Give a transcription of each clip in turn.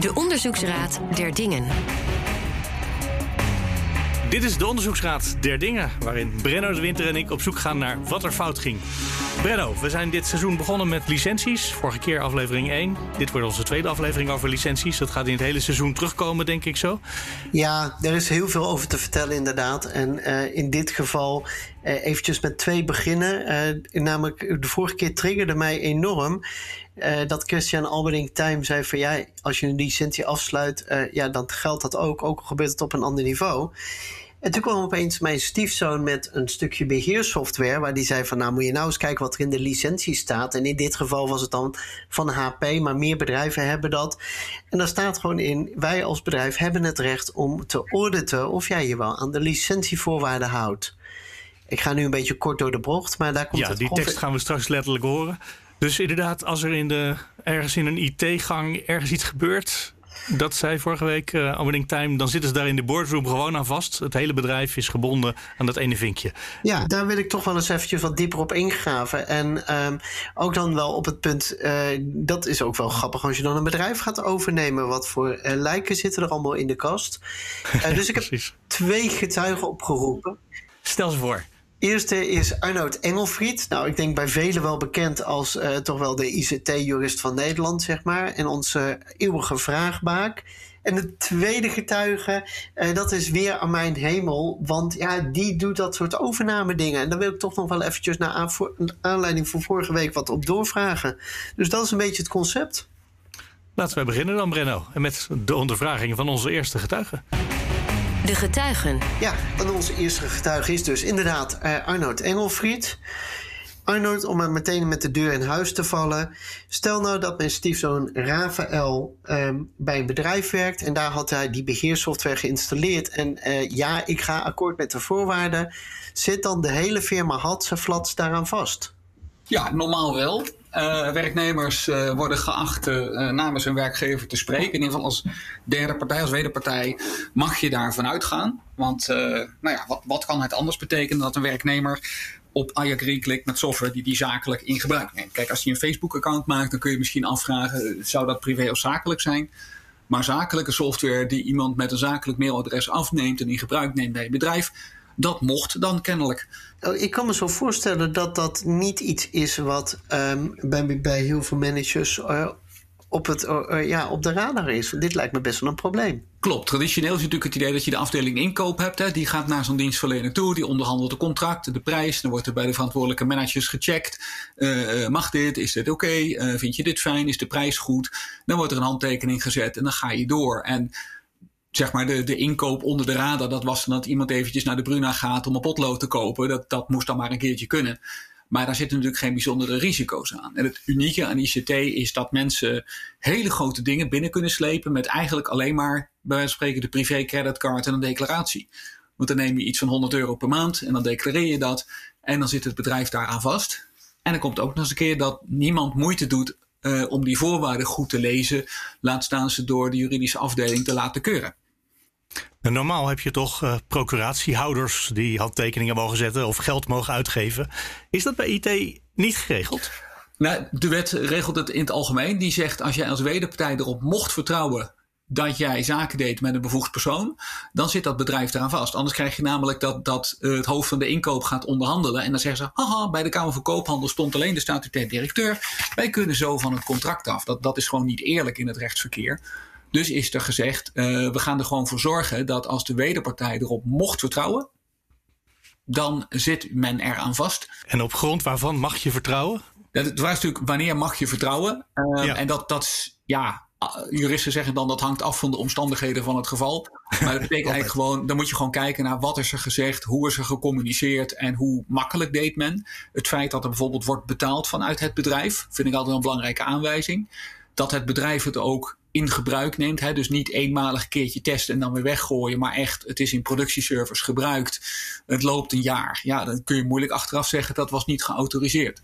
De Onderzoeksraad der Dingen. Dit is de Onderzoeksraad der Dingen, waarin Brenno de Winter en ik op zoek gaan naar wat er fout ging. Brenno, we zijn dit seizoen begonnen met licenties. Vorige keer aflevering 1. Dit wordt onze tweede aflevering over licenties. Dat gaat in het hele seizoen terugkomen, denk ik zo. Ja, er is heel veel over te vertellen inderdaad. En uh, in dit geval uh, eventjes met twee beginnen. Uh, namelijk, de vorige keer triggerde mij enorm... dat Christian Alberding Time zei van... ja, als je een licentie afsluit, ja, dan geldt dat ook. Ook al gebeurt het op een ander niveau. En toen kwam opeens mijn stiefzoon met een stukje beheersoftware. Waar die zei van nou moet je nou eens kijken wat er in de licentie staat. En in dit geval was het dan van HP, maar meer bedrijven hebben dat. En daar staat gewoon in, wij als bedrijf hebben het recht om te auditen of jij je wel aan de licentievoorwaarden houdt. Ik ga nu een beetje kort door de bocht, maar daar komt ja, het die tekst gaan we straks letterlijk horen. Dus inderdaad, als er in de, ergens in een IT-gang ergens iets gebeurt, dat zei vorige week uh, Time. Dan zitten ze daar in de boardroom gewoon aan vast. Het hele bedrijf is gebonden aan dat ene vinkje. Ja, daar wil ik toch wel eens eventjes wat dieper op ingraven. En um, ook dan wel op het punt, uh, dat is ook wel grappig als je dan een bedrijf gaat overnemen. Wat voor uh, lijken zitten er allemaal in de kast. dus ik heb twee getuigen opgeroepen. Stel ze voor. Eerste is Arnoud Engelfried. Nou, ik denk bij velen wel bekend als uh, toch wel de ICT-jurist van Nederland, zeg maar. En onze eeuwige vraagbaak. En de tweede getuige, uh, dat is weer Armijn Hemel. Want ja, die doet dat soort overname dingen. En daar wil ik toch nog wel eventjes naar aanleiding van vorige week wat op doorvragen. Dus dat is een beetje het concept. Laten we beginnen dan, Brenno. En met de ondervraging van onze eerste getuige. De getuigen. Ja, en onze eerste getuige is dus inderdaad uh, Arnoud Engelfried. Arnoud, om meteen met de deur in huis te vallen. Stel nou dat mijn stiefzoon Rafael um, bij een bedrijf werkt en daar had hij die beheersoftware geïnstalleerd. En uh, ja, ik ga akkoord met de voorwaarden. Zit dan de hele firma Hadse Flats daaraan vast? Ja, normaal wel. Uh, werknemers uh, worden geacht uh, namens hun werkgever te spreken. In ieder geval als derde partij, als wederpartij, mag je daarvan uitgaan. Want nou ja, wat, wat, kan het anders betekenen dat een werknemer op Ayagri klikt met software die die zakelijk in gebruik neemt? Kijk, als hij een Facebook-account maakt, dan kun je misschien afvragen: zou dat privé of zakelijk zijn? Maar zakelijke software die iemand met een zakelijk mailadres afneemt en in gebruik neemt bij een bedrijf, dat mocht dan kennelijk. Oh, ik kan me zo voorstellen dat dat niet iets is wat um, bij, bij heel veel managers uh, op, het, uh, ja, op de radar is. Dit lijkt me best wel een probleem. Klopt. Traditioneel is natuurlijk het idee dat je de afdeling inkoop hebt. Hè. Die gaat naar zo'n dienstverlener toe, die onderhandelt de contract, de prijs. Dan wordt er bij de verantwoordelijke managers gecheckt. Uh, mag dit? Is dit oké? Okay? vind je dit fijn? Is de prijs goed? Dan wordt er een handtekening gezet en dan ga je door. En zeg maar de, de inkoop onder de radar, dat was dat iemand eventjes naar de Bruna gaat om een potlood te kopen. Dat, dat moest dan maar een keertje kunnen. Maar daar zitten natuurlijk geen bijzondere risico's aan. En het unieke aan ICT is dat mensen hele grote dingen binnen kunnen slepen met eigenlijk alleen maar, bij wijze van spreken, de privé creditcard en een declaratie. Want dan neem je iets van 100 euro per maand en dan declareer je dat. En dan zit het bedrijf daaraan vast. En dan komt ook nog eens een keer dat niemand moeite doet uh, om die voorwaarden goed te lezen. Laat staan ze door de juridische afdeling te laten keuren. En normaal heb je toch uh, procuratiehouders die handtekeningen mogen zetten of geld mogen uitgeven. Is dat bij IT niet geregeld? Nou, de wet regelt het in het algemeen. Die zegt als jij als wederpartij erop mocht vertrouwen dat jij zaken deed met een bevoegd persoon, dan zit dat bedrijf eraan vast. Anders krijg je namelijk dat, dat uh, het hoofd van de inkoop gaat onderhandelen. En dan zeggen ze: haha, bij de Kamer van Koophandel stond alleen de statutair directeur. Wij kunnen zo van het contract af. Dat, dat is gewoon niet eerlijk in het rechtsverkeer. Dus is er gezegd, uh, we gaan er gewoon voor zorgen dat als de wederpartij erop mocht vertrouwen, dan zit men eraan vast. En op grond waarvan mag je vertrouwen? Dat, het was natuurlijk wanneer mag je vertrouwen. Uh, ja. En dat, dat ja, juristen zeggen dan dat hangt af van de omstandigheden van het geval. Maar dat betekent eigenlijk gewoon, dan moet je gewoon kijken naar wat is er gezegd, hoe is er gecommuniceerd en hoe makkelijk deed men. Het feit dat er bijvoorbeeld wordt betaald vanuit het bedrijf, vind ik altijd een belangrijke aanwijzing. Dat het bedrijf het ook in gebruik neemt. Hè? Dus niet eenmalig een keertje testen en dan weer weggooien. Maar echt, het is in productieservers gebruikt. Het loopt een jaar. Ja, dan kun je moeilijk achteraf zeggen dat was niet geautoriseerd.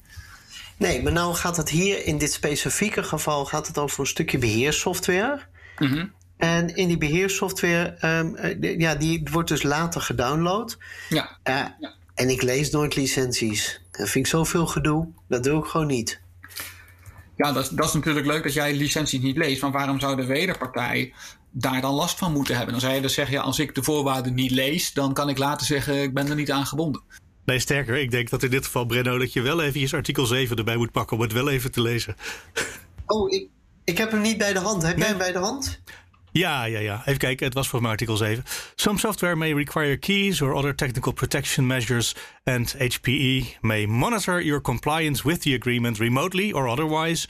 Nee, maar nou gaat het hier in dit specifieke geval gaat het over een stukje beheersoftware. Mm -hmm. En in die beheersoftware, um, ja, die wordt dus later gedownload. Ja. Uh, ja. En ik lees nooit licenties. Dat vind ik zoveel gedoe. Dat doe ik gewoon niet. Ja, dat, dat is natuurlijk leuk dat jij licenties niet leest. Maar waarom zou de wederpartij daar dan last van moeten hebben? Dan zou je dus zeggen, ja, als ik de voorwaarden niet lees, dan kan ik later zeggen, ik ben er niet aan gebonden. Nee, sterker, ik denk dat in dit geval, Brenno, dat je wel eventjes artikel 7 erbij moet pakken om het wel even te lezen. Oh, ik, ik heb hem niet bij de hand. Heb jij hem bij de hand? Ja, ja, ja. Even kijken, het was voor mij artikel 7. Some software may require keys or other technical protection measures, and HPE may monitor your compliance with the agreement remotely or otherwise.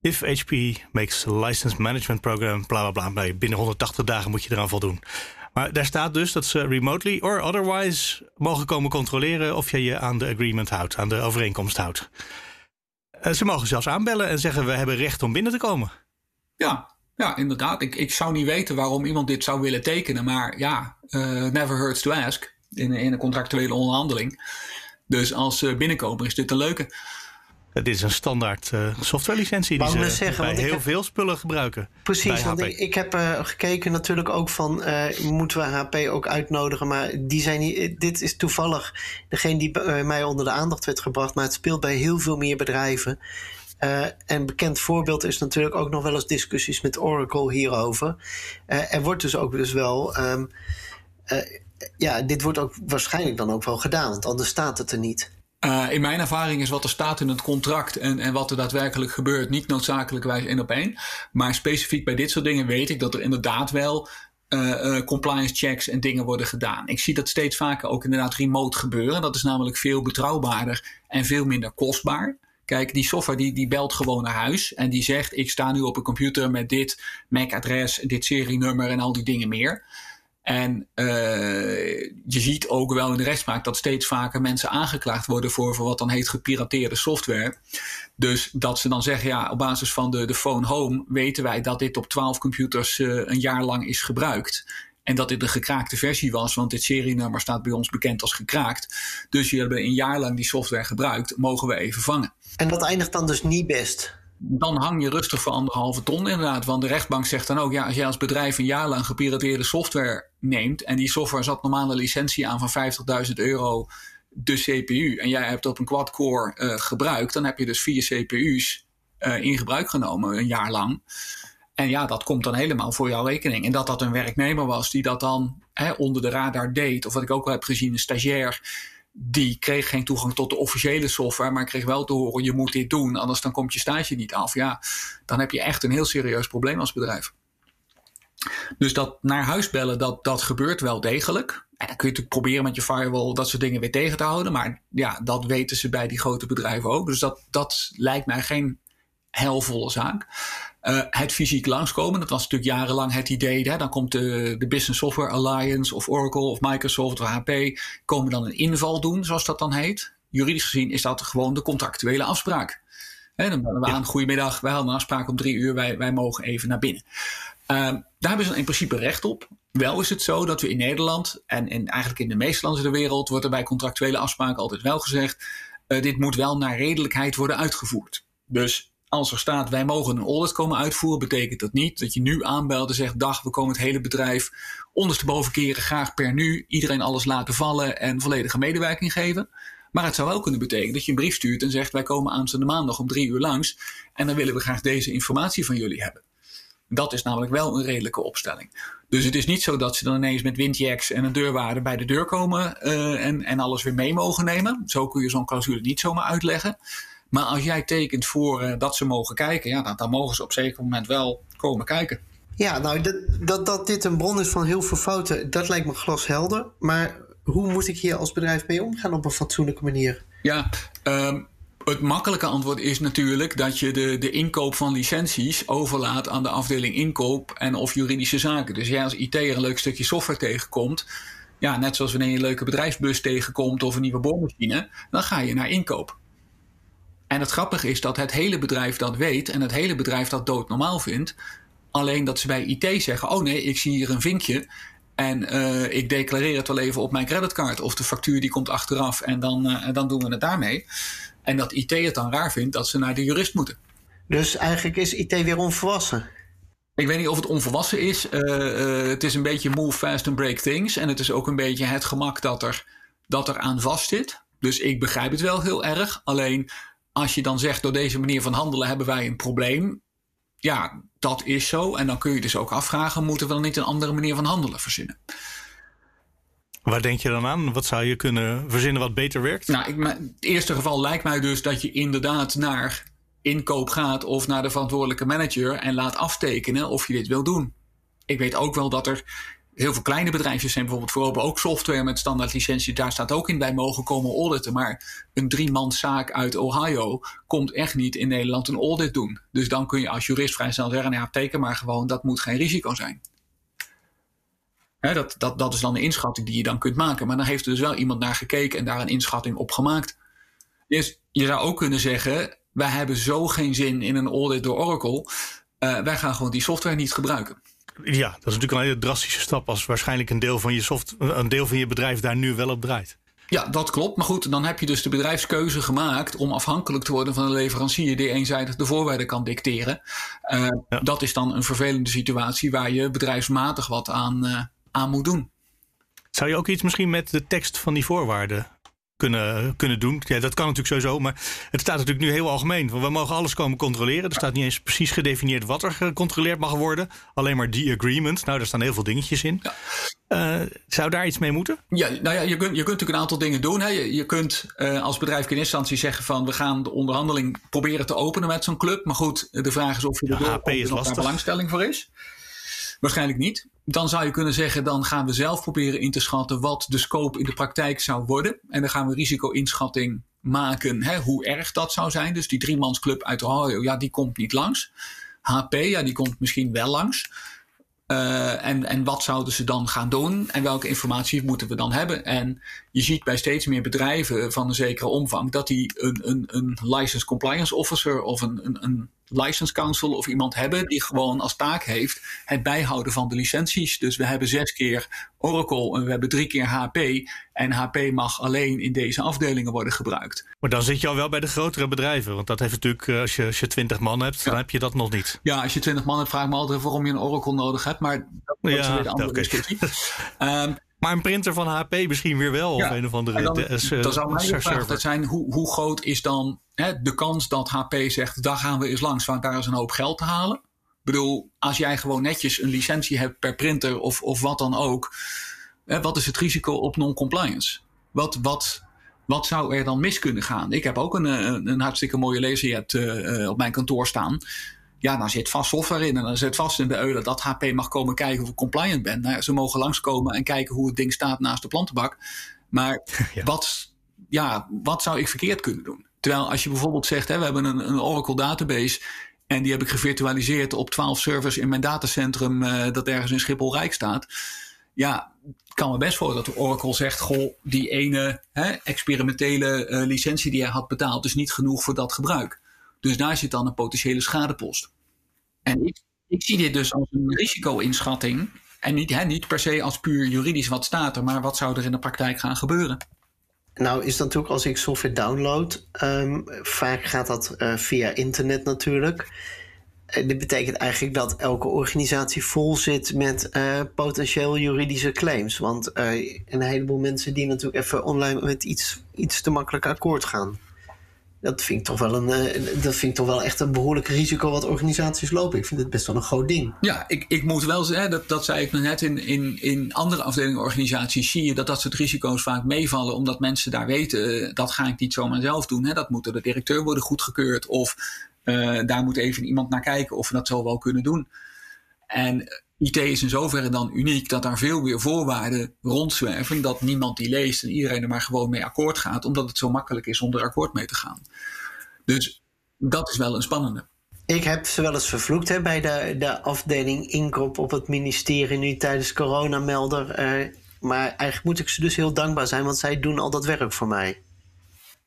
If HPE makes a license management program, bla bla bla. Binnen 180 dagen moet je eraan voldoen. Maar daar staat dus dat ze remotely or otherwise mogen komen controleren of je je aan de agreement houdt, aan de overeenkomst houdt. Eh, ze mogen zelfs aanbellen en zeggen: We hebben recht om binnen te komen. Ja, ja, inderdaad. Ik, ik zou niet weten waarom iemand dit zou willen tekenen. Maar ja, uh, never hurts to ask in, een contractuele onderhandeling. Dus als binnenkomer is dit een leuke. Het is een standaard uh, softwarelicentie die ze zeggen, bij heel heb, veel spullen gebruiken. Precies, want ik, ik, heb uh, gekeken natuurlijk ook van... Uh, moeten we HP ook uitnodigen? Maar die zijn niet, dit is toevallig degene die mij onder de aandacht werd gebracht... maar het speelt bij heel veel meer bedrijven. een bekend voorbeeld is natuurlijk ook nog wel eens discussies met Oracle hierover. er wordt dus ook dus wel... Um, ja, dit wordt ook waarschijnlijk dan ook wel gedaan, want anders staat het er niet. Uh, in mijn ervaring is wat er staat in het contract en, en wat er daadwerkelijk gebeurt niet noodzakelijkwijs één op één. Maar specifiek bij dit soort dingen weet ik dat er inderdaad wel uh, uh, compliance checks en dingen worden gedaan. Ik zie dat steeds vaker ook inderdaad remote gebeuren. Dat is namelijk veel betrouwbaarder en veel minder kostbaar. Kijk, die software die, die belt gewoon naar huis en die zegt: Ik sta nu op een computer met dit MAC-adres, dit serienummer en al die dingen meer. En uh, je ziet ook wel in de rechtspraak dat steeds vaker mensen aangeklaagd worden voor, voor wat dan heet gepirateerde software. Dus dat ze dan zeggen, ja, op basis van de, de phone home weten wij dat dit op 12 computers uh, een jaar lang is gebruikt. En dat dit een gekraakte versie was, want dit serienummer staat bij ons bekend als gekraakt. Dus je hebben een jaar lang die software gebruikt, mogen we even vangen. En dat eindigt dan dus niet best? dan hang je rustig voor anderhalve ton inderdaad. Want de rechtbank zegt dan ook, ja, als jij als bedrijf een jaar lang gepirateerde software neemt en die software zat normale licentie aan van 50.000 euro de CPU en jij hebt op een quad-core uh, gebruikt, dan heb je dus vier CPU's uh, in gebruik genomen een jaar lang. En ja, dat komt dan helemaal voor jouw rekening. En dat dat een werknemer was die dat dan hè, onder de radar deed, of wat ik ook wel heb gezien, een stagiair die kreeg geen toegang tot de officiële software, maar kreeg wel te horen: je moet dit doen, anders dan komt je stage niet af. Ja, dan heb je echt een heel serieus probleem als bedrijf. Dus dat naar huis bellen, dat, dat gebeurt wel degelijk. En dan kun je natuurlijk proberen met je firewall dat soort dingen weer tegen te houden. Maar ja, dat weten ze bij die grote bedrijven ook. Dus dat, dat lijkt mij geen helvolle zaak. Uh, het fysiek langskomen, dat was natuurlijk jarenlang het idee. Hè? Dan komt de, de Business Software Alliance of Oracle of Microsoft of HP, komen dan een inval doen, zoals dat dan heet. Juridisch gezien is dat gewoon de contractuele afspraak. Hè, dan bellen we ja. aan, goedemiddag, wij hadden een afspraak om drie uur, wij, wij mogen even naar binnen. Uh, daar hebben ze in principe recht op. Wel is het zo dat we in Nederland en, en eigenlijk in de meeste landen ter wereld wordt er bij contractuele afspraken altijd wel gezegd: uh, dit moet wel naar redelijkheid worden uitgevoerd. Dus als er staat wij mogen een audit komen uitvoeren, betekent dat niet dat je nu aanbelt en zegt dag, we komen het hele bedrijf ondersteboven keren, graag per nu, iedereen alles laten vallen en volledige medewerking geven. Maar het zou wel kunnen betekenen dat je een brief stuurt en zegt wij komen aanstaande maandag om drie uur langs en dan willen we graag deze informatie van jullie hebben. Dat is namelijk wel een redelijke opstelling. Dus het is niet zo dat ze dan ineens met windjacks en een deurwaarde bij de deur komen uh, en, en alles weer mee mogen nemen. Zo kun je zo'n clausule niet zomaar uitleggen. Maar als jij tekent voor uh, dat ze mogen kijken, ja, dan, dan, mogen ze op een zeker moment wel komen kijken. Ja, nou, dat, dat, dat dit een bron is van heel veel fouten, dat lijkt me glashelder. Maar hoe moet ik hier als bedrijf mee omgaan op een fatsoenlijke manier? Ja, um, het makkelijke antwoord is natuurlijk dat je de, de inkoop van licenties overlaat aan de afdeling inkoop en of juridische zaken. Dus jij als IT'er een leuk stukje software tegenkomt, ja, net zoals wanneer je een leuke bedrijfsbus tegenkomt of een nieuwe boormachine, dan ga je naar inkoop. En het grappige is dat het hele bedrijf dat weet en het hele bedrijf dat doodnormaal vindt. Alleen dat ze bij IT zeggen: Oh nee, ik zie hier een vinkje. En uh, ik declareer het wel even op mijn creditcard. Of de factuur die komt achteraf en dan, uh, dan doen we het daarmee. En dat IT het dan raar vindt dat ze naar de jurist moeten. Dus eigenlijk is IT weer onvolwassen? Ik weet niet of het onvolwassen is. Uh, het is een beetje move fast and break things. En het is ook een beetje het gemak dat er, dat er aan vast zit. Dus ik begrijp het wel heel erg. Alleen als je dan zegt door deze manier van handelen hebben wij een probleem. Ja, dat is zo. En dan kun je dus ook afvragen, moeten we dan niet een andere manier van handelen verzinnen? Waar denk je dan aan? Wat zou je kunnen verzinnen wat beter werkt? Nou, ik, het eerste geval lijkt mij dus dat je inderdaad naar inkoop gaat of naar de verantwoordelijke manager en laat aftekenen of je dit wil doen. Ik weet ook wel dat er heel veel kleine bedrijfjes zijn bijvoorbeeld vooral ook software met standaard licentie. Daar staat ook in bij mogen komen auditen. Maar een driemanszaak uit Ohio komt echt niet in Nederland een audit doen. Dus dan kun je als jurist vrij snel zeggen, nou ja, teken maar gewoon, dat moet geen risico zijn. Dat, dat, dat is dan de inschatting die je dan kunt maken. Maar dan heeft er dus wel iemand naar gekeken en daar een inschatting op gemaakt. Dus je zou ook kunnen zeggen, wij hebben zo geen zin in een audit door Oracle. Uh, wij gaan gewoon die software niet gebruiken. Ja, dat is natuurlijk een hele drastische stap als waarschijnlijk een deel van je, soft, een deel van je bedrijf daar nu wel op draait. Ja, dat klopt. Maar goed, dan heb je dus de bedrijfskeuze gemaakt om afhankelijk te worden van een leverancier die eenzijdig de voorwaarden kan dicteren. Uh, Dat is dan een vervelende situatie waar je bedrijfsmatig wat aan, uh, aan moet doen. Zou je ook iets misschien met de tekst van die voorwaarden kunnen, kunnen doen. Ja, dat kan natuurlijk sowieso, maar het staat natuurlijk nu heel algemeen. We mogen alles komen controleren. Er staat niet eens precies gedefinieerd wat er gecontroleerd mag worden. Alleen maar die agreement. Nou, daar staan heel veel dingetjes in. Ja. Uh, zou daar iets mee moeten? Ja, nou ja, je kunt, je kunt natuurlijk een aantal dingen doen. Hè. Je, je kunt uh, als bedrijf in instantie zeggen van we gaan de onderhandeling proberen te openen met zo'n club. Maar goed, de vraag is of je er ja, daar belangstelling voor is. Waarschijnlijk niet. Dan zou je kunnen zeggen, dan gaan we zelf proberen in te schatten wat de scope in de praktijk zou worden. En dan gaan we risico-inschatting maken, hè, hoe erg dat zou zijn. Dus die driemansclub uit Ohio, ja, die komt niet langs. HP, ja, die komt misschien wel langs. Uh, en, en wat zouden ze dan gaan doen en welke informatie moeten we dan hebben? En je ziet bij steeds meer bedrijven van een zekere omvang dat die een, een, een license compliance officer of een, een, een license council of iemand hebben die gewoon als taak heeft het bijhouden van de licenties. Dus we hebben zes keer Oracle en we hebben drie keer HP. En HP mag alleen in deze afdelingen worden gebruikt. Maar dan zit je al wel bij de grotere bedrijven. Want dat heeft natuurlijk, eh, als je, als je 20 man hebt, dan heb je dat nog niet. Ja, als je 20 man hebt, vraag me altijd waarom je een Oracle nodig hebt. Maar dat, dat ja, is weer een andere okay. discussie. um, Maar een printer van HP misschien weer wel. of een of andere. Dan, DS, dan zou mijn vraag zijn: hoe, hoe groot is dan hè, de kans dat HP zegt: daar gaan we eens langs, want daar is een hoop geld te halen? Ik bedoel, als jij gewoon netjes een licentie hebt per printer of, of wat dan ook, hè, wat is het risico op non-compliance? Wat, wat, wat zou er dan mis kunnen gaan? Ik heb ook een, een, een hartstikke mooie laserjet uh, op mijn kantoor staan. Ja, dan zit vast software in en dan zit vast in de eulen dat HP mag komen kijken of ik compliant ben. Nou ze mogen langskomen en kijken hoe het ding staat naast de plantenbak. Maar Wat, ja, wat zou ik verkeerd kunnen doen? Terwijl als je bijvoorbeeld zegt, hè, we hebben een, een Oracle database en die heb ik gevirtualiseerd op 12 servers in mijn datacentrum uh, dat ergens in Schiphol Rijk staat. Ja, kan me best voor dat Oracle zegt: Goh, die ene hè, experimentele uh, licentie die hij had betaald, is niet genoeg voor dat gebruik. Dus daar zit dan een potentiële schadepost. En ik, ik zie dit dus als een risico-inschatting. En niet, hè, niet per se als puur juridisch wat staat er, maar wat zou er in de praktijk gaan gebeuren. Nou is natuurlijk als ik software download, um, vaak gaat dat uh, via internet natuurlijk. En dit betekent eigenlijk dat elke organisatie vol zit met uh, potentieel juridische claims. Want een heleboel mensen die natuurlijk even online met iets, iets te makkelijk akkoord gaan. Dat vind ik toch wel, een, uh, dat vind toch wel echt een behoorlijk risico wat organisaties lopen. Ik vind het best wel een groot ding. Ja, ik, ik moet wel zeggen, dat, dat zei ik net, in, in, in andere afdelingen organisaties zie je dat dat soort risico's vaak meevallen. Omdat mensen daar weten, uh, dat ga ik niet zomaar zelf doen. Hè. Dat moet door de directeur worden goedgekeurd. Of uh, daar moet even iemand naar kijken of we dat zo wel kunnen doen. En IT is in zoverre dan uniek dat daar veel meer voorwaarden rondzwerven. Dat niemand die leest en iedereen er maar gewoon mee akkoord gaat. Omdat het zo makkelijk is om er akkoord mee te gaan. Dus dat is wel een spannende. Ik heb ze wel eens vervloekt hè, bij de, de afdeling inkoop op het ministerie nu tijdens coronamelder. Uh, maar eigenlijk moet ik ze dus heel dankbaar zijn, want zij doen al dat werk voor mij.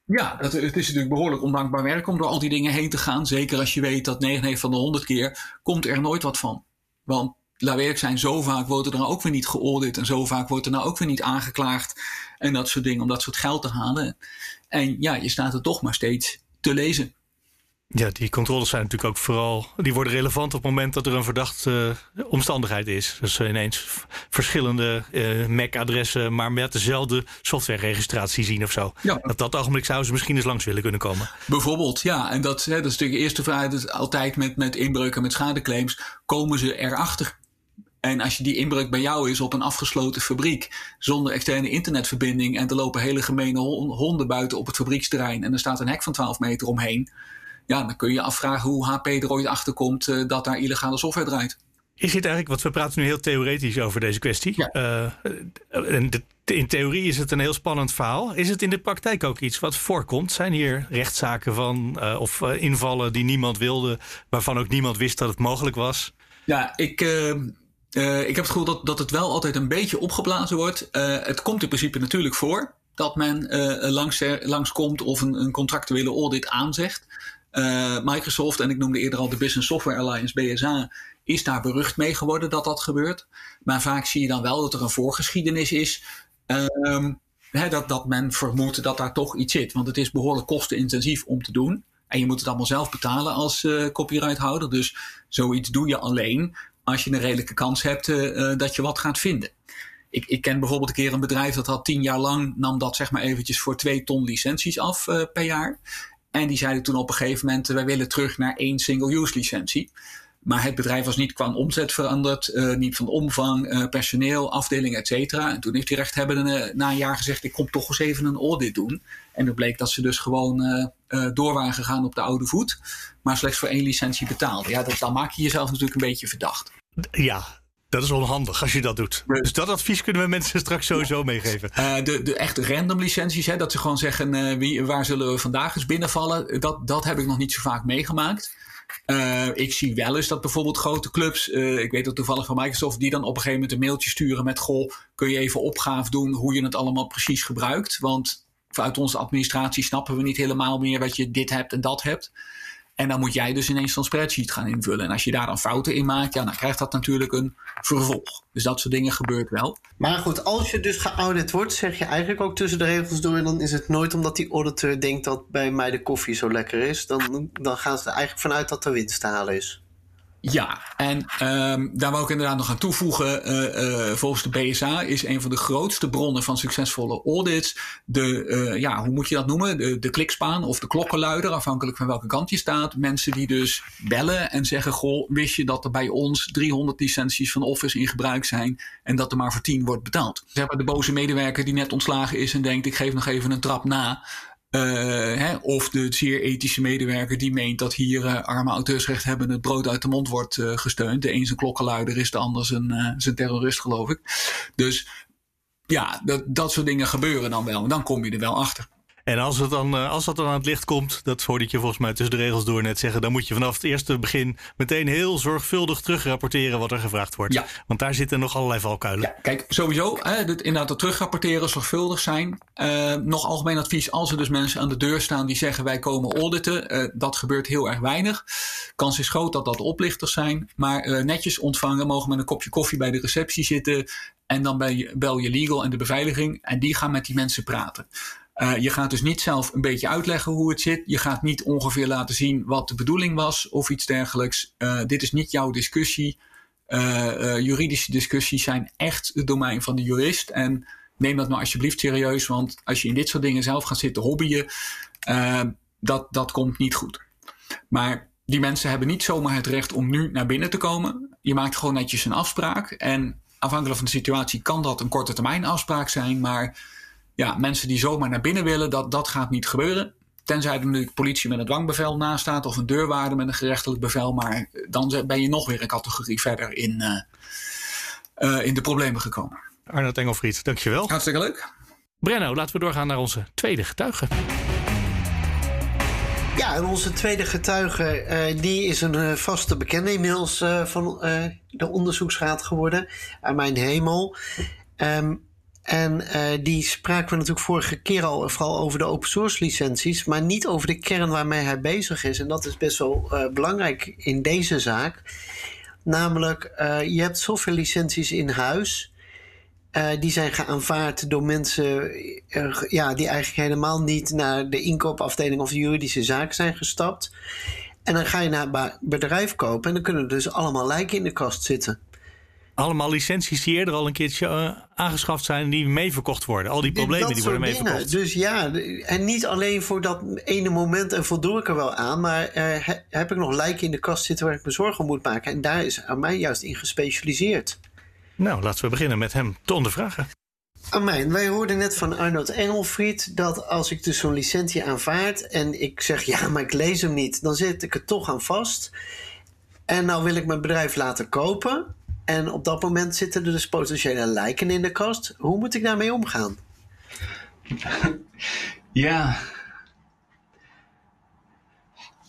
Ja, het, het is natuurlijk behoorlijk ondankbaar werk om door al die dingen heen te gaan. Zeker als je weet dat 9 van de 100 keer komt er nooit wat van. Want laat eerlijk zijn, zo vaak wordt er dan ook weer niet geaudit. En zo vaak wordt er nou ook weer niet aangeklaagd. En dat soort dingen om dat soort geld te halen. En ja, je staat er toch maar steeds te lezen. Ja, die controles zijn natuurlijk ook vooral. Die worden relevant op het moment dat er een verdachte uh, omstandigheid is. Dus ineens verschillende uh, MAC-adressen, maar met dezelfde softwareregistratie zien of zo. Ja. Op dat ogenblik zouden ze misschien eens langs willen kunnen komen. Bijvoorbeeld, ja. En dat, hè, dat is natuurlijk de eerste vraag. Dat altijd met, met inbreuken, met schadeclaims. Komen ze erachter en als je die inbreuk bij jou is op een afgesloten fabriek, zonder externe internetverbinding, en er lopen hele gemene honden buiten op het fabrieksterrein en er staat een hek van 12 meter omheen, ja, dan kun je je afvragen hoe HP er ooit achter komt uh, dat daar illegale software draait. Is dit eigenlijk, want we praten nu heel theoretisch over deze kwestie. Ja. Uh, de, in theorie is het een heel spannend verhaal. Is het in de praktijk ook iets wat voorkomt? Zijn hier rechtszaken van uh, of invallen die niemand wilde, waarvan ook niemand wist dat het mogelijk was? Ja, ik. Uh, ik heb het gevoel dat, dat het wel altijd een beetje opgeblazen wordt. Uh, het komt in principe natuurlijk voor dat men uh, langs, langskomt of een, een contractuele audit aanzegt. Microsoft, en ik noemde eerder al de Business Software Alliance, BSA, is daar berucht mee geworden dat dat gebeurt. Maar vaak zie je dan wel dat er een voorgeschiedenis is. Ehm, dat, dat men vermoedt dat daar toch iets zit. Want het is behoorlijk kostenintensief om te doen. En je moet het allemaal zelf betalen als copyrighthouder. Dus zoiets doe je alleen als je een redelijke kans hebt uh, dat je wat gaat vinden. Ik, ik, ken bijvoorbeeld een keer een bedrijf dat had tien jaar lang, nam dat zeg maar eventjes voor twee ton licenties af uh, per jaar. En die zeiden toen op een gegeven moment, wij willen terug naar één single-use licentie. Maar het bedrijf was niet qua omzet veranderd, uh, niet van omvang, uh, personeel, afdeling, et cetera. En toen heeft die rechthebbende na een jaar gezegd, ik kom toch eens even een audit doen. En dan bleek dat ze dus gewoon uh, door waren gegaan op de oude voet, maar slechts voor één licentie betaalden. Ja, dat, dan maak je jezelf natuurlijk een beetje verdacht. Ja, dat is onhandig als je dat doet. Dus dat advies kunnen we mensen straks sowieso meegeven. Uh, de, de echte random licenties, hè, dat ze gewoon zeggen uh, wie, waar zullen we vandaag eens binnenvallen, dat, dat heb ik nog niet zo vaak meegemaakt. Uh, ik zie wel eens dat bijvoorbeeld grote clubs, ik weet dat toevallig van Microsoft, die dan op een gegeven moment een mailtje sturen met: Goh, kun je even opgave doen hoe je het allemaal precies gebruikt? Want vanuit onze administratie snappen we niet helemaal meer wat je dit hebt en dat hebt. En dan moet jij dus ineens zo'n spreadsheet gaan invullen. En als je daar dan fouten in maakt, ja, dan krijgt dat natuurlijk een vervolg. Dus dat soort dingen gebeurt wel. Maar goed, als je dus geaudit wordt, zeg je eigenlijk ook tussen de regels door. En dan is het nooit omdat die auditor denkt dat bij mij de koffie zo lekker is. Dan, dan gaan ze er eigenlijk vanuit dat er winst te halen is. Ja, en um, daar wou ik inderdaad nog aan toevoegen. Uh, uh, volgens de BSA is een van de grootste bronnen van succesvolle audits de, uh, ja, hoe moet je dat noemen? De, de klikspaan of de klokkenluider, afhankelijk van welke kant je staat. Mensen die dus bellen en zeggen: Goh, wist je dat er bij ons 300 licenties van Office in gebruik zijn en dat er maar voor 10 wordt betaald? Ze hebben de boze medewerker die net ontslagen is en denkt: Ik geef nog even een trap na. Uh, hè, of de zeer ethische medewerker die meent dat hier uh, arme auteursrecht hebben het brood uit de mond wordt uh, gesteund. De een zijn klokkenluider is de ander zijn, zijn terrorist, geloof ik. Dus ja, dat, dat soort dingen gebeuren dan wel. En dan kom je er wel achter. En als, het dan, eh, als dat dan aan het licht komt, dat hoorde ik je volgens mij tussen de regels door net zeggen, dan moet je vanaf het eerste begin meteen heel zorgvuldig terugrapporteren wat er gevraagd wordt. Ja. Want daar zitten nog allerlei valkuilen. Ja, kijk, sowieso, hè, het, inderdaad, dat terugrapporteren, zorgvuldig zijn. Uh, nog algemeen advies, als er dus mensen aan de deur staan die zeggen wij komen auditen, uh, dat gebeurt heel erg weinig. Kans is groot dat dat oplichters zijn, maar netjes ontvangen, mogen met een kopje koffie bij de receptie zitten en dan bel je legal en de beveiliging en die gaan met die mensen praten. Uh, je gaat dus niet zelf een beetje uitleggen hoe het zit. Je gaat niet ongeveer laten zien wat de bedoeling was of iets dergelijks. Uh, dit is niet jouw discussie. Uh, juridische discussies zijn echt het domein van de jurist. En neem dat nou alsjeblieft serieus, want als je in dit soort dingen zelf gaat zitten hobbyen, dat, dat komt niet goed. Maar die mensen hebben niet zomaar het recht om nu naar binnen te komen. Je maakt gewoon netjes een afspraak. En afhankelijk van de situatie kan dat een korte termijn afspraak zijn, maar ja, mensen die zomaar naar binnen willen, dat, dat gaat niet gebeuren. Tenzij er natuurlijk politie met een dwangbevel naast staat of een deurwaarde met een gerechtelijk bevel. Maar dan ben je nog weer een categorie verder in, uh, uh, in de problemen gekomen. Arnold Engelfried, dankjewel. Hartstikke leuk. Brenno, laten we doorgaan naar onze tweede getuige. Ja, en onze tweede getuige, uh, die is een vaste bekende inmiddels van de onderzoeksraad geworden. Aan mijn hemel. Um, en uh, die spraken we natuurlijk vorige keer al vooral over de open source licenties, maar niet over de kern waarmee hij bezig is. En dat is best wel uh, belangrijk in deze zaak. Namelijk, uh, je hebt software licenties in huis. die zijn geaanvaard door mensen ja, die eigenlijk helemaal niet naar de inkoopafdeling of de juridische zaak zijn gestapt. En dan ga je naar een bedrijf kopen en dan kunnen er dus allemaal lijken in de kast zitten allemaal licenties die eerder al een keertje uh, aangeschaft zijn, die mee verkocht worden. Al die problemen die worden mee verkocht. Dus ja, en niet alleen voor dat ene moment en voldoe ik er wel aan, maar uh, heb ik nog lijken in de kast zitten waar ik me zorgen om moet maken. En daar is aan mij juist in gespecialiseerd. Nou, laten we beginnen met hem te ondervragen. Amijn, wij hoorden net van Arnold Engelfried dat als ik dus zo'n licentie aanvaard en ik zeg ja, maar ik lees hem niet, dan zit ik er toch aan vast. En nou wil ik mijn bedrijf laten kopen. En op dat moment zitten er dus potentiële lijken in de kast. Hoe moet ik daarmee omgaan? ja.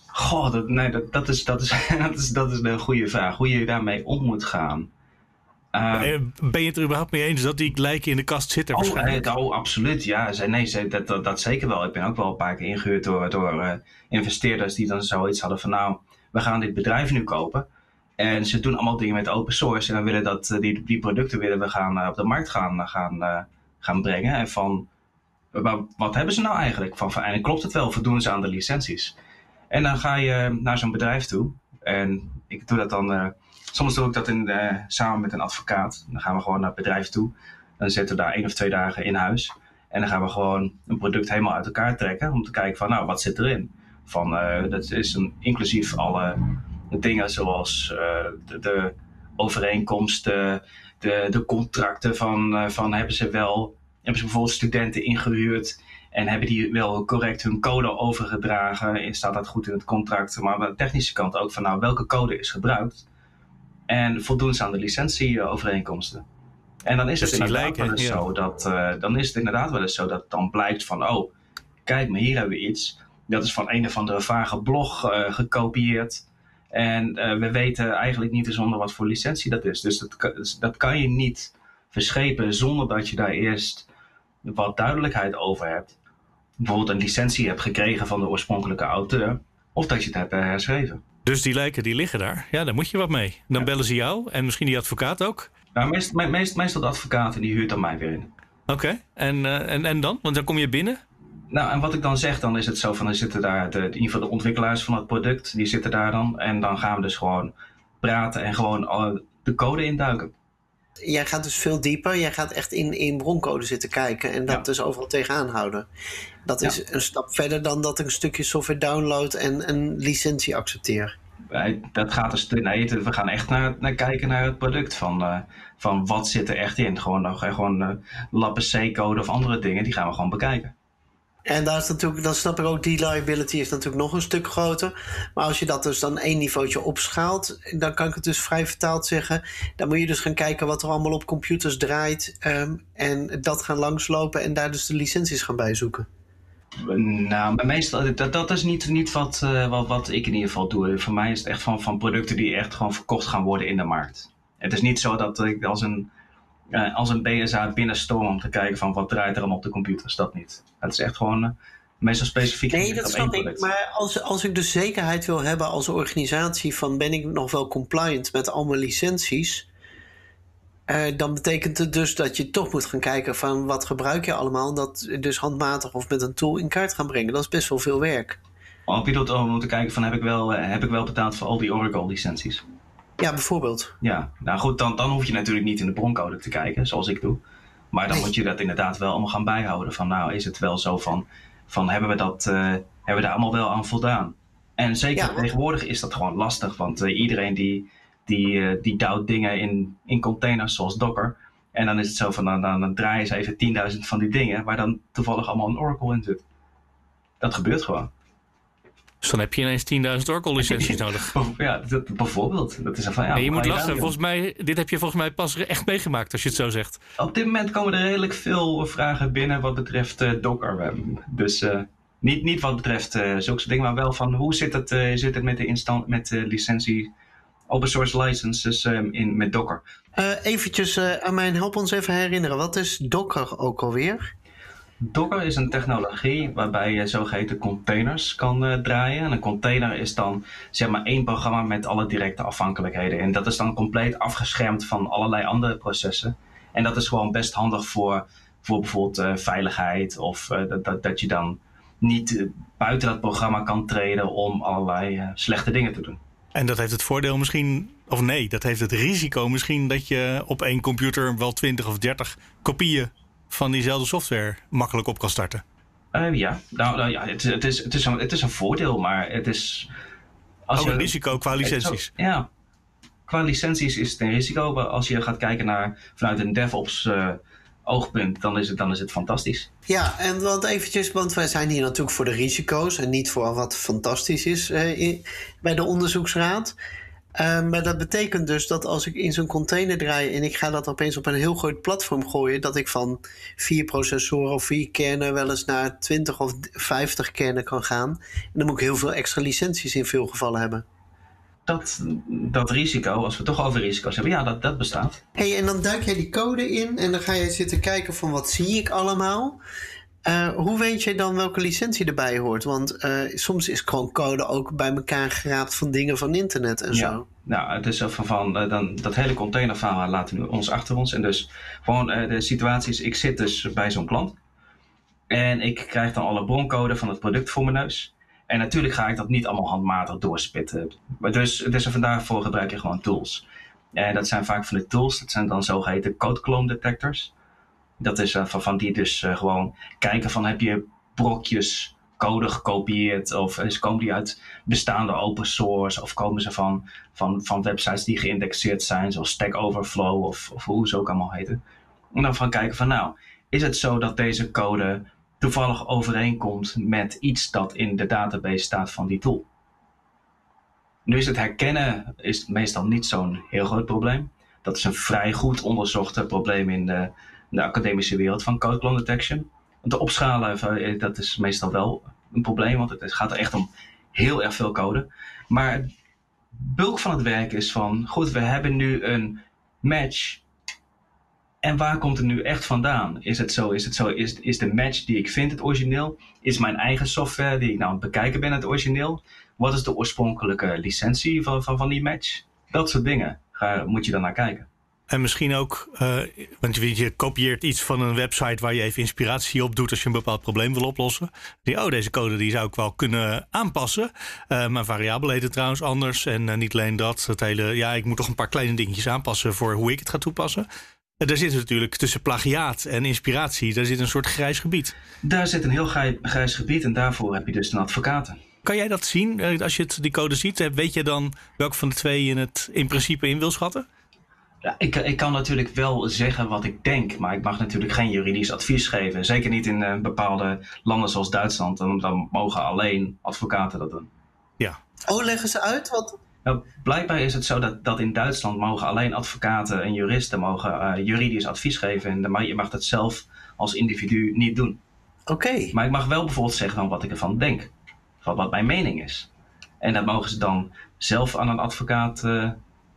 Goh, dat, nee, dat, dat, is, dat, is, dat, is, dat is een goede vraag. Hoe je daarmee om moet gaan. Uh, ben je het er überhaupt mee eens dat die lijken in de kast zitten? Oh, waarschijnlijk? oh absoluut. Ja, nee, dat, dat, dat, zeker wel. Ik ben ook wel een paar keer ingehuurd door, door uh, investeerders die dan zoiets hadden van nou, we gaan dit bedrijf nu kopen. En ze doen allemaal dingen met open source. En dan willen dat, eh, die, die producten willen we gaan, uh, op de markt gaan, eh, gaan, gaan brengen. En van, wat hebben ze nou eigenlijk? Van, en klopt het wel? Voldoen ze aan de licenties? En dan ga je naar zo'n bedrijf toe. En ik doe dat dan, soms doe ik dat in, samen met een advocaat. Dan gaan we gewoon naar het bedrijf toe. Dan zitten we daar één of twee dagen in huis. En dan gaan we gewoon een product helemaal uit elkaar trekken. Om te kijken van, nou, wat zit erin? Van, dat is een, inclusief alle dingen zoals uh, de, de, overeenkomsten, de, de contracten van, uh, van hebben ze wel, hebben ze bijvoorbeeld studenten ingehuurd en hebben die wel correct hun code overgedragen? Staat dat goed in het contract? Maar aan de technische kant ook van nou, welke code is gebruikt? En voldoen ze aan de licentieovereenkomsten? En dan is het dus inderdaad wel eens zo dat uh, dan is het inderdaad wel eens zo dat dan blijkt van oh, kijk maar hier hebben we iets. Dat is van een of andere vage blog uh, gekopieerd. En uh, we weten eigenlijk niet zonder wat voor licentie dat is. Dus dat, dus dat kan je niet verschepen zonder dat je daar eerst wat duidelijkheid over hebt. Bijvoorbeeld een licentie hebt gekregen van de oorspronkelijke auteur. Of dat je het hebt herschreven. Dus die lijken die liggen daar. Ja, daar moet je wat mee. Dan bellen ze jou en misschien die advocaat ook. Nou, meest, meest, meestal de advocaat en die huurt dan mij weer in. Oké, en, uh, en, en dan? Want dan kom je binnen nou, en wat ik dan zeg, dan is het zo van, er zitten daar de, in ieder geval de ontwikkelaars van het product, die zitten daar dan. En dan gaan we dus gewoon praten en gewoon de code induiken. Jij gaat dus veel dieper. Jij gaat echt in, in broncode zitten kijken en dat dus overal tegenaan houden. Dat is een stap verder dan dat ik een stukje software download en een licentie accepteer. Dat gaat stuk. Nee, we gaan echt naar, naar kijken naar het product. Van, uh, van wat zit er echt in. Gewoon, gewoon uh, lappen C-code of andere dingen. Die gaan we gewoon bekijken. En daar is natuurlijk, dan snap ik ook, die liability is natuurlijk nog een stuk groter. Maar als je dat dus dan één niveautje opschaalt, dan kan ik het dus vrij vertaald zeggen. Dan moet je dus gaan kijken wat er allemaal op computers draait. Um, en dat gaan langslopen en daar dus de licenties gaan bijzoeken. Nou, maar meestal, dat, dat is niet, niet wat, uh, wat, wat ik in ieder geval doe. Voor mij is het echt van, van producten die echt gewoon verkocht gaan worden in de markt. Het is niet zo dat ik als een uh, als een BSA binnenstorm om te kijken van wat draait er allemaal op de computers. Dat niet. Het is echt gewoon uh, meestal specifiek. Nee, dat snap ik. Maar als, als ik dus zekerheid wil hebben als organisatie van ben ik nog wel compliant met al mijn licenties. Uh, dan betekent het dus dat je toch moet gaan kijken van wat gebruik je allemaal. Dat dus handmatig of met een tool in kaart gaan brengen. Dat is best wel veel werk. Op je doet om te kijken van heb ik wel, heb ik wel betaald voor al die Oracle licenties. Ja, bijvoorbeeld. Ja, nou goed, dan, dan hoef je natuurlijk niet in de broncode te kijken, zoals ik doe. Maar dan moet je dat inderdaad wel allemaal gaan bijhouden. Van nou, is het wel zo van, van hebben, we dat, uh, hebben we daar allemaal wel aan voldaan? En zeker tegenwoordig is dat gewoon lastig, want uh, iedereen die, die, uh, die duwt dingen in, in containers zoals Docker. En dan is het zo van, dan, dan, dan draaien ze even 10.000 van die dingen, waar dan toevallig allemaal een Oracle in zit. Dat gebeurt gewoon. Dus dan heb je ineens 10.000 Oracle licenties nodig. Ja, dat, bijvoorbeeld. Dat is van, ja, nee, je moet lachen. Volgens mij, dit heb je volgens mij pas echt meegemaakt als je het zo zegt. Op dit moment komen er redelijk veel vragen binnen wat betreft uh, Docker. Dus uh, niet, niet wat betreft uh, zulke dingen, maar wel van hoe zit het, uh, zit het met de, instant, met de licentie open source licenses um, in, met Docker. Uh, eventjes aan mij, help ons even herinneren. Wat is Docker ook alweer? Docker is een technologie waarbij je zogeheten containers kan uh, draaien. En een container is dan zeg maar één programma met alle directe afhankelijkheden. En dat is dan compleet afgeschermd van allerlei andere processen. En dat is gewoon best handig voor, voor bijvoorbeeld veiligheid of dat, dat, dat je dan niet buiten dat programma kan treden om allerlei slechte dingen te doen. En dat heeft het voordeel misschien, of nee, dat heeft het risico misschien dat je op één computer wel 20 of 30 kopieën van diezelfde software makkelijk op kan starten. Uh, ja, nou, nou, ja, het, het, is, het, is een, het is een voordeel, maar het is. Als Ook een risico qua licenties. ja, qua licenties is het een risico. Maar als je gaat kijken naar vanuit een DevOps uh, oogpunt, dan is, het, dan is het fantastisch. Ja, en want eventjes, want wij zijn hier natuurlijk voor de risico's en niet voor wat fantastisch is uh, bij de onderzoeksraad. Uh, maar dat betekent dus dat als ik in zo'n container draai en ik ga dat opeens op een heel groot platform gooien, dat ik van vier processoren of vier kernen wel eens naar 20 of 50 kernen kan gaan. En dan moet ik heel veel extra licenties in veel gevallen hebben. Dat, dat risico, als we toch over risico's hebben, ja, dat, dat bestaat. hey, en dan duik jij die code in en dan ga je zitten kijken van wat zie ik allemaal. Uh, hoe weet je dan welke licentie erbij hoort? Want uh, soms is gewoon code ook bij elkaar geraapt van dingen van internet en ja. zo. Nou, het is van, van uh, dan, dat hele containerverhaal laten we ons achter ons. En dus gewoon de situatie is, ik zit dus bij zo'n klant. En ik krijg dan alle broncode van het product voor mijn neus. En natuurlijk ga ik dat niet allemaal handmatig doorspitten. Maar dus, dus vandaag voor gebruik je gewoon tools. En dat zijn vaak van de tools, dat zijn dan zogeheten code clone detectors. Dat is uh, van, van die dus uh, gewoon kijken van heb je brokjes code gekopieerd of is, komen die uit bestaande open source of komen ze van, van, van websites die geïndexeerd zijn zoals Stack Overflow of, of hoe ze ook allemaal heten. En dan van kijken van nou, is het zo dat deze code toevallig overeenkomt met iets dat in de database staat van die tool? Nu is het herkennen is meestal niet zo'n heel groot probleem. Dat is een vrij goed onderzochte probleem in de, de academische wereld van code clone detection. De opschalen, eh, dat is meestal wel een probleem, want het gaat er echt om heel erg veel code. Maar bulk van het werk is van, goed, we hebben nu een match. En waar komt het nu echt vandaan? Is het zo, is het zo, is, is de match die ik vind het origineel? Is mijn eigen software die ik nou aan het bekijken ben het origineel? Wat is de oorspronkelijke licentie van, van, van die match? Dat soort dingen moet je dan naar kijken. En misschien ook, uh, want je, je, kopieert iets van een website waar je even inspiratie op doet als je een bepaald probleem wil oplossen. Die, oh, deze code die zou ik wel kunnen aanpassen. Uh, mijn variabele heet het trouwens anders. En uh, niet alleen dat, het hele, ja, ik moet toch een paar kleine dingetjes aanpassen voor hoe ik het ga toepassen. Er zit natuurlijk tussen plagiaat en inspiratie, daar zit een soort grijs gebied. Daar zit een heel grijs gebied en daarvoor heb je dus een advocaten. Kan jij dat zien? Als je het, die code ziet, weet je dan welke van de twee je het in principe in wil schatten? Ja, ik, ik kan natuurlijk wel zeggen wat ik denk, maar ik mag natuurlijk geen juridisch advies geven. Zeker niet in uh, bepaalde landen zoals Duitsland. Dan, dan, mogen alleen advocaten dat doen. Ja. Oh, leggen ze uit? Wat? Nou, blijkbaar is het zo dat, dat in Duitsland mogen alleen advocaten en juristen mogen uh, juridisch advies geven. En, maar je mag dat zelf als individu niet doen. Oké. Maar ik mag wel bijvoorbeeld zeggen van wat ik ervan denk. Van wat mijn mening is. En dat mogen ze dan zelf aan een advocaat uh,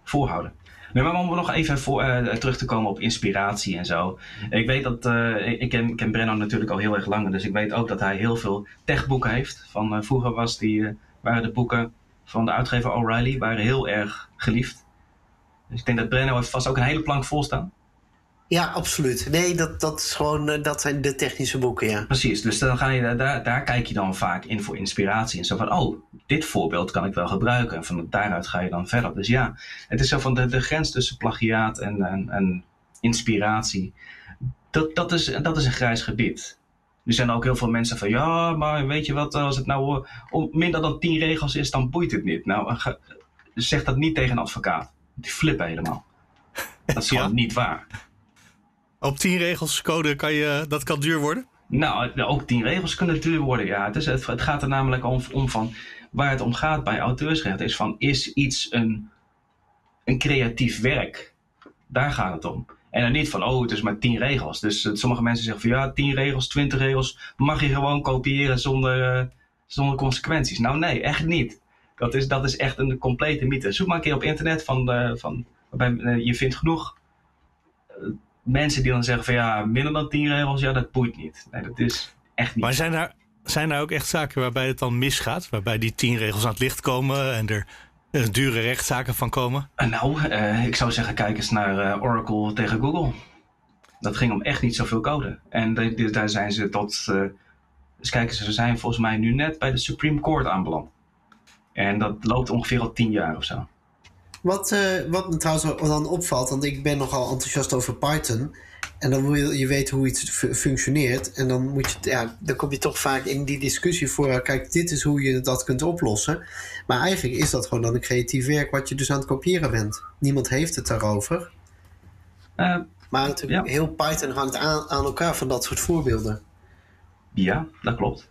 voorhouden. Nee, maar om nog even uh, terug te komen op inspiratie en zo. Ik weet dat, uh, ik, ken, ken Brenno natuurlijk al heel erg lang. Dus ik weet ook dat hij heel veel techboeken heeft. Van uh, vroeger was die, waren de boeken van de uitgever O'Reilly waren heel erg geliefd. Dus ik denk dat Brenno heeft vast ook een hele plank vol staan. Ja, absoluut. Nee, dat, dat, is gewoon, eh, dat zijn de technische boeken, ja. Precies, dus dan ga je, daar, daar kijk je dan vaak in voor inspiratie. En zo van, oh, dit voorbeeld kan ik wel gebruiken. En van daaruit ga je dan verder. Dus ja, het is zo van de, de grens tussen plagiaat en, en, en inspiratie. Dat, dat, is, dat is een grijs gebied. Er zijn ook heel veel mensen van, ja, maar weet je wat, als het nou eh, om minder dan tien regels is, dan boeit het niet. Nou, zeg dat niet tegen een advocaat. Die flippen helemaal. Dat is gewoon niet waar. Op tien regels code kan je, dat kan duur worden? Nou, ook tien regels kunnen duur worden, ja. Het, is, het, gaat er namelijk om, om, van waar het om gaat bij auteursrecht is van is iets een, een creatief werk? Daar gaat het om. En dan niet van, oh, het is maar tien regels. Dus sommige mensen zeggen van, ja, tien regels, twintig regels, mag je gewoon kopiëren zonder, uh, zonder consequenties. Nou, nee, echt niet. Dat is, dat is echt een complete mythe. Zoek maar een keer op internet van, uh, van waarbij, je vindt genoeg mensen die dan zeggen van ja, minder dan tien regels, ja, dat boeit niet. Nee, dat is echt niet. Maar zijn er, zijn er ook echt zaken waarbij het dan misgaat? Waarbij die tien regels aan het licht komen en er uh, dure rechtszaken van komen? Uh, nou, uh, ik zou zeggen, kijk eens naar Oracle tegen Google. Dat ging om echt niet zoveel code. En daar zijn ze tot. Uh, eens kijken, ze zijn volgens mij nu net bij de Supreme Court aanbeland. En dat loopt ongeveer al tien jaar of zo. Wat, uh, wat me trouwens dan opvalt, want ik ben nogal enthousiast over Python. En dan wil je, weten hoe iets functioneert. En dan, moet je, ja, dan kom je toch vaak in die discussie voor. Kijk, dit is hoe je dat kunt oplossen. Maar eigenlijk is dat gewoon dan een creatief werk wat je dus aan het kopiëren bent. Niemand heeft het daarover. Uh, maar natuurlijk, heel Python hangt aan, aan elkaar van dat soort voorbeelden. Ja, dat klopt.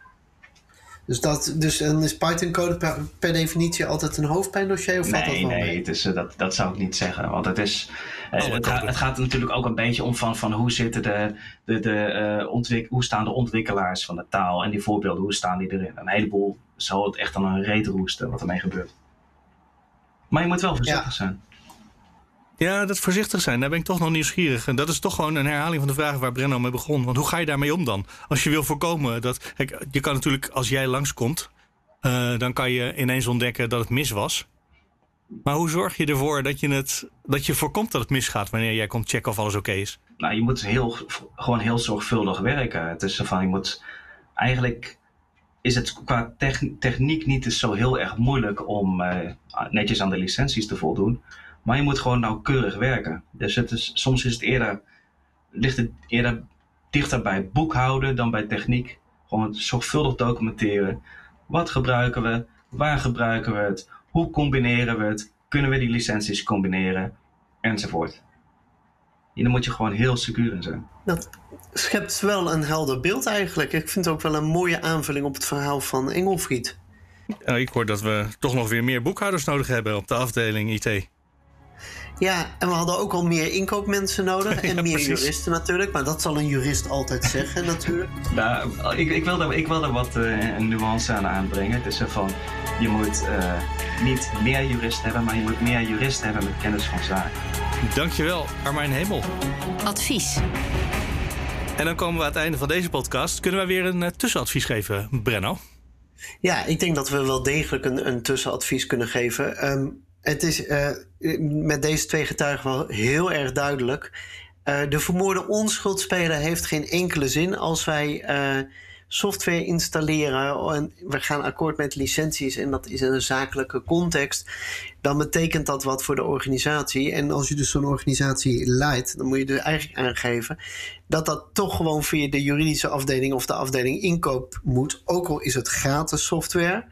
Dus, dat, dus dan is Python-code per, definitie altijd een hoofdpijndossier? Of nee, dat nee, nee dus, dat, dat zou ik niet zeggen. Want het, is, oh, het, het, gaat natuurlijk ook een beetje om van, van hoe, zitten de, de, de, uh, ontwik hoe staan de ontwikkelaars van de taal en die voorbeelden, hoe staan die erin? Een heleboel zal het echt dan een reet roesten wat ermee gebeurt. Maar je moet wel voorzichtig zijn. Ja, dat voorzichtig zijn, daar ben ik toch nog nieuwsgierig. En dat is toch gewoon een herhaling van de vraag waar Brenno mee begon. Want hoe ga je daarmee om dan? Als je wil voorkomen dat. Je kan natuurlijk, als jij langskomt, uh, dan kan je ineens ontdekken dat het mis was. Maar hoe zorg je ervoor dat je, het, dat je voorkomt dat het misgaat wanneer jij komt checken of alles oké is? Nou, je moet heel, gewoon heel zorgvuldig werken. Het is van, je moet eigenlijk is het qua techniek niet zo heel erg moeilijk om uh, netjes aan de licenties te voldoen. Maar je moet gewoon nauwkeurig werken. Dus het is, soms is het eerder, ligt het eerder dichter bij boekhouden dan bij techniek. Gewoon zorgvuldig documenteren. Wat gebruiken we? Waar gebruiken we het? Hoe combineren we het? Kunnen we die licenties combineren? Enzovoort. En dan moet je gewoon heel secuur in zijn. Dat schept wel een helder beeld eigenlijk. Ik vind het ook wel een mooie aanvulling op het verhaal van Engelfried. ik hoor dat we toch nog weer meer boekhouders nodig hebben op de afdeling IT. Ja, en we hadden ook al meer inkoopmensen nodig. En meer juristen natuurlijk. Maar dat zal een jurist altijd zeggen natuurlijk. Nou, ik, ik, wil, daar, ik wil daar wat uh, een nuance aan aanbrengen. Het is van, je moet uh, niet meer juristen hebben, maar je moet meer juristen hebben met kennis van zaken. Dankjewel, Armijn Hemel. Advies. En dan komen we aan het einde van deze podcast. Kunnen we weer een uh, tussenadvies geven, Brenno? Ja, ik denk dat we wel degelijk een, een tussenadvies kunnen geven. Um, het is uh, met deze twee getuigen wel heel erg duidelijk. Uh, de vermoorde onschuldsspeler heeft geen enkele zin als wij uh, software installeren en we gaan akkoord met licenties en dat is in een zakelijke context, dan betekent dat wat voor de organisatie. En als je dus zo'n organisatie leidt, dan moet je dus eigenlijk aangeven dat dat toch gewoon via de juridische afdeling of de afdeling inkoop moet, ook al is het gratis software.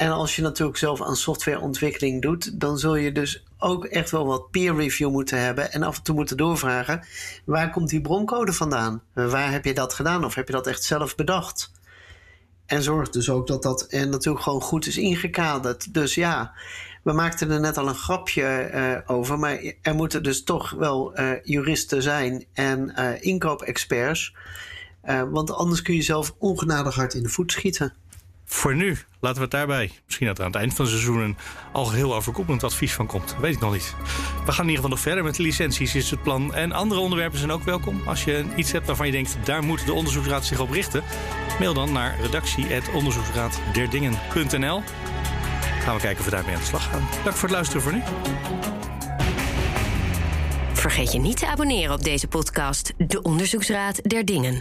En als je natuurlijk zelf aan softwareontwikkeling doet, dan zul je dus ook echt wel wat peer review moeten hebben en af en toe moeten doorvragen: waar komt die broncode vandaan? Waar heb je dat gedaan of heb je dat echt zelf bedacht? En zorg dus ook dat dat en natuurlijk gewoon goed is ingekaderd. Dus ja, we maakten er net al een grapje uh, over, maar er moeten dus toch wel uh, juristen zijn en inkoopexperts. want anders kun je zelf ongenadig hard in de voet schieten voor nu laten we het daarbij. Misschien dat er aan het eind van het seizoen een algeheel overkoepelend advies van komt. Weet ik nog niet. We gaan in ieder geval nog verder met de licenties, is het plan. En andere onderwerpen zijn ook welkom. Als je iets hebt waarvan je denkt, daar moet de onderzoeksraad zich op richten, mail dan naar redactie.onderzoeksraadderdingen.nl. Gaan we kijken of we daarmee aan de slag gaan. Dank voor het luisteren voor nu. Vergeet je niet te abonneren op deze podcast, De Onderzoeksraad der Dingen.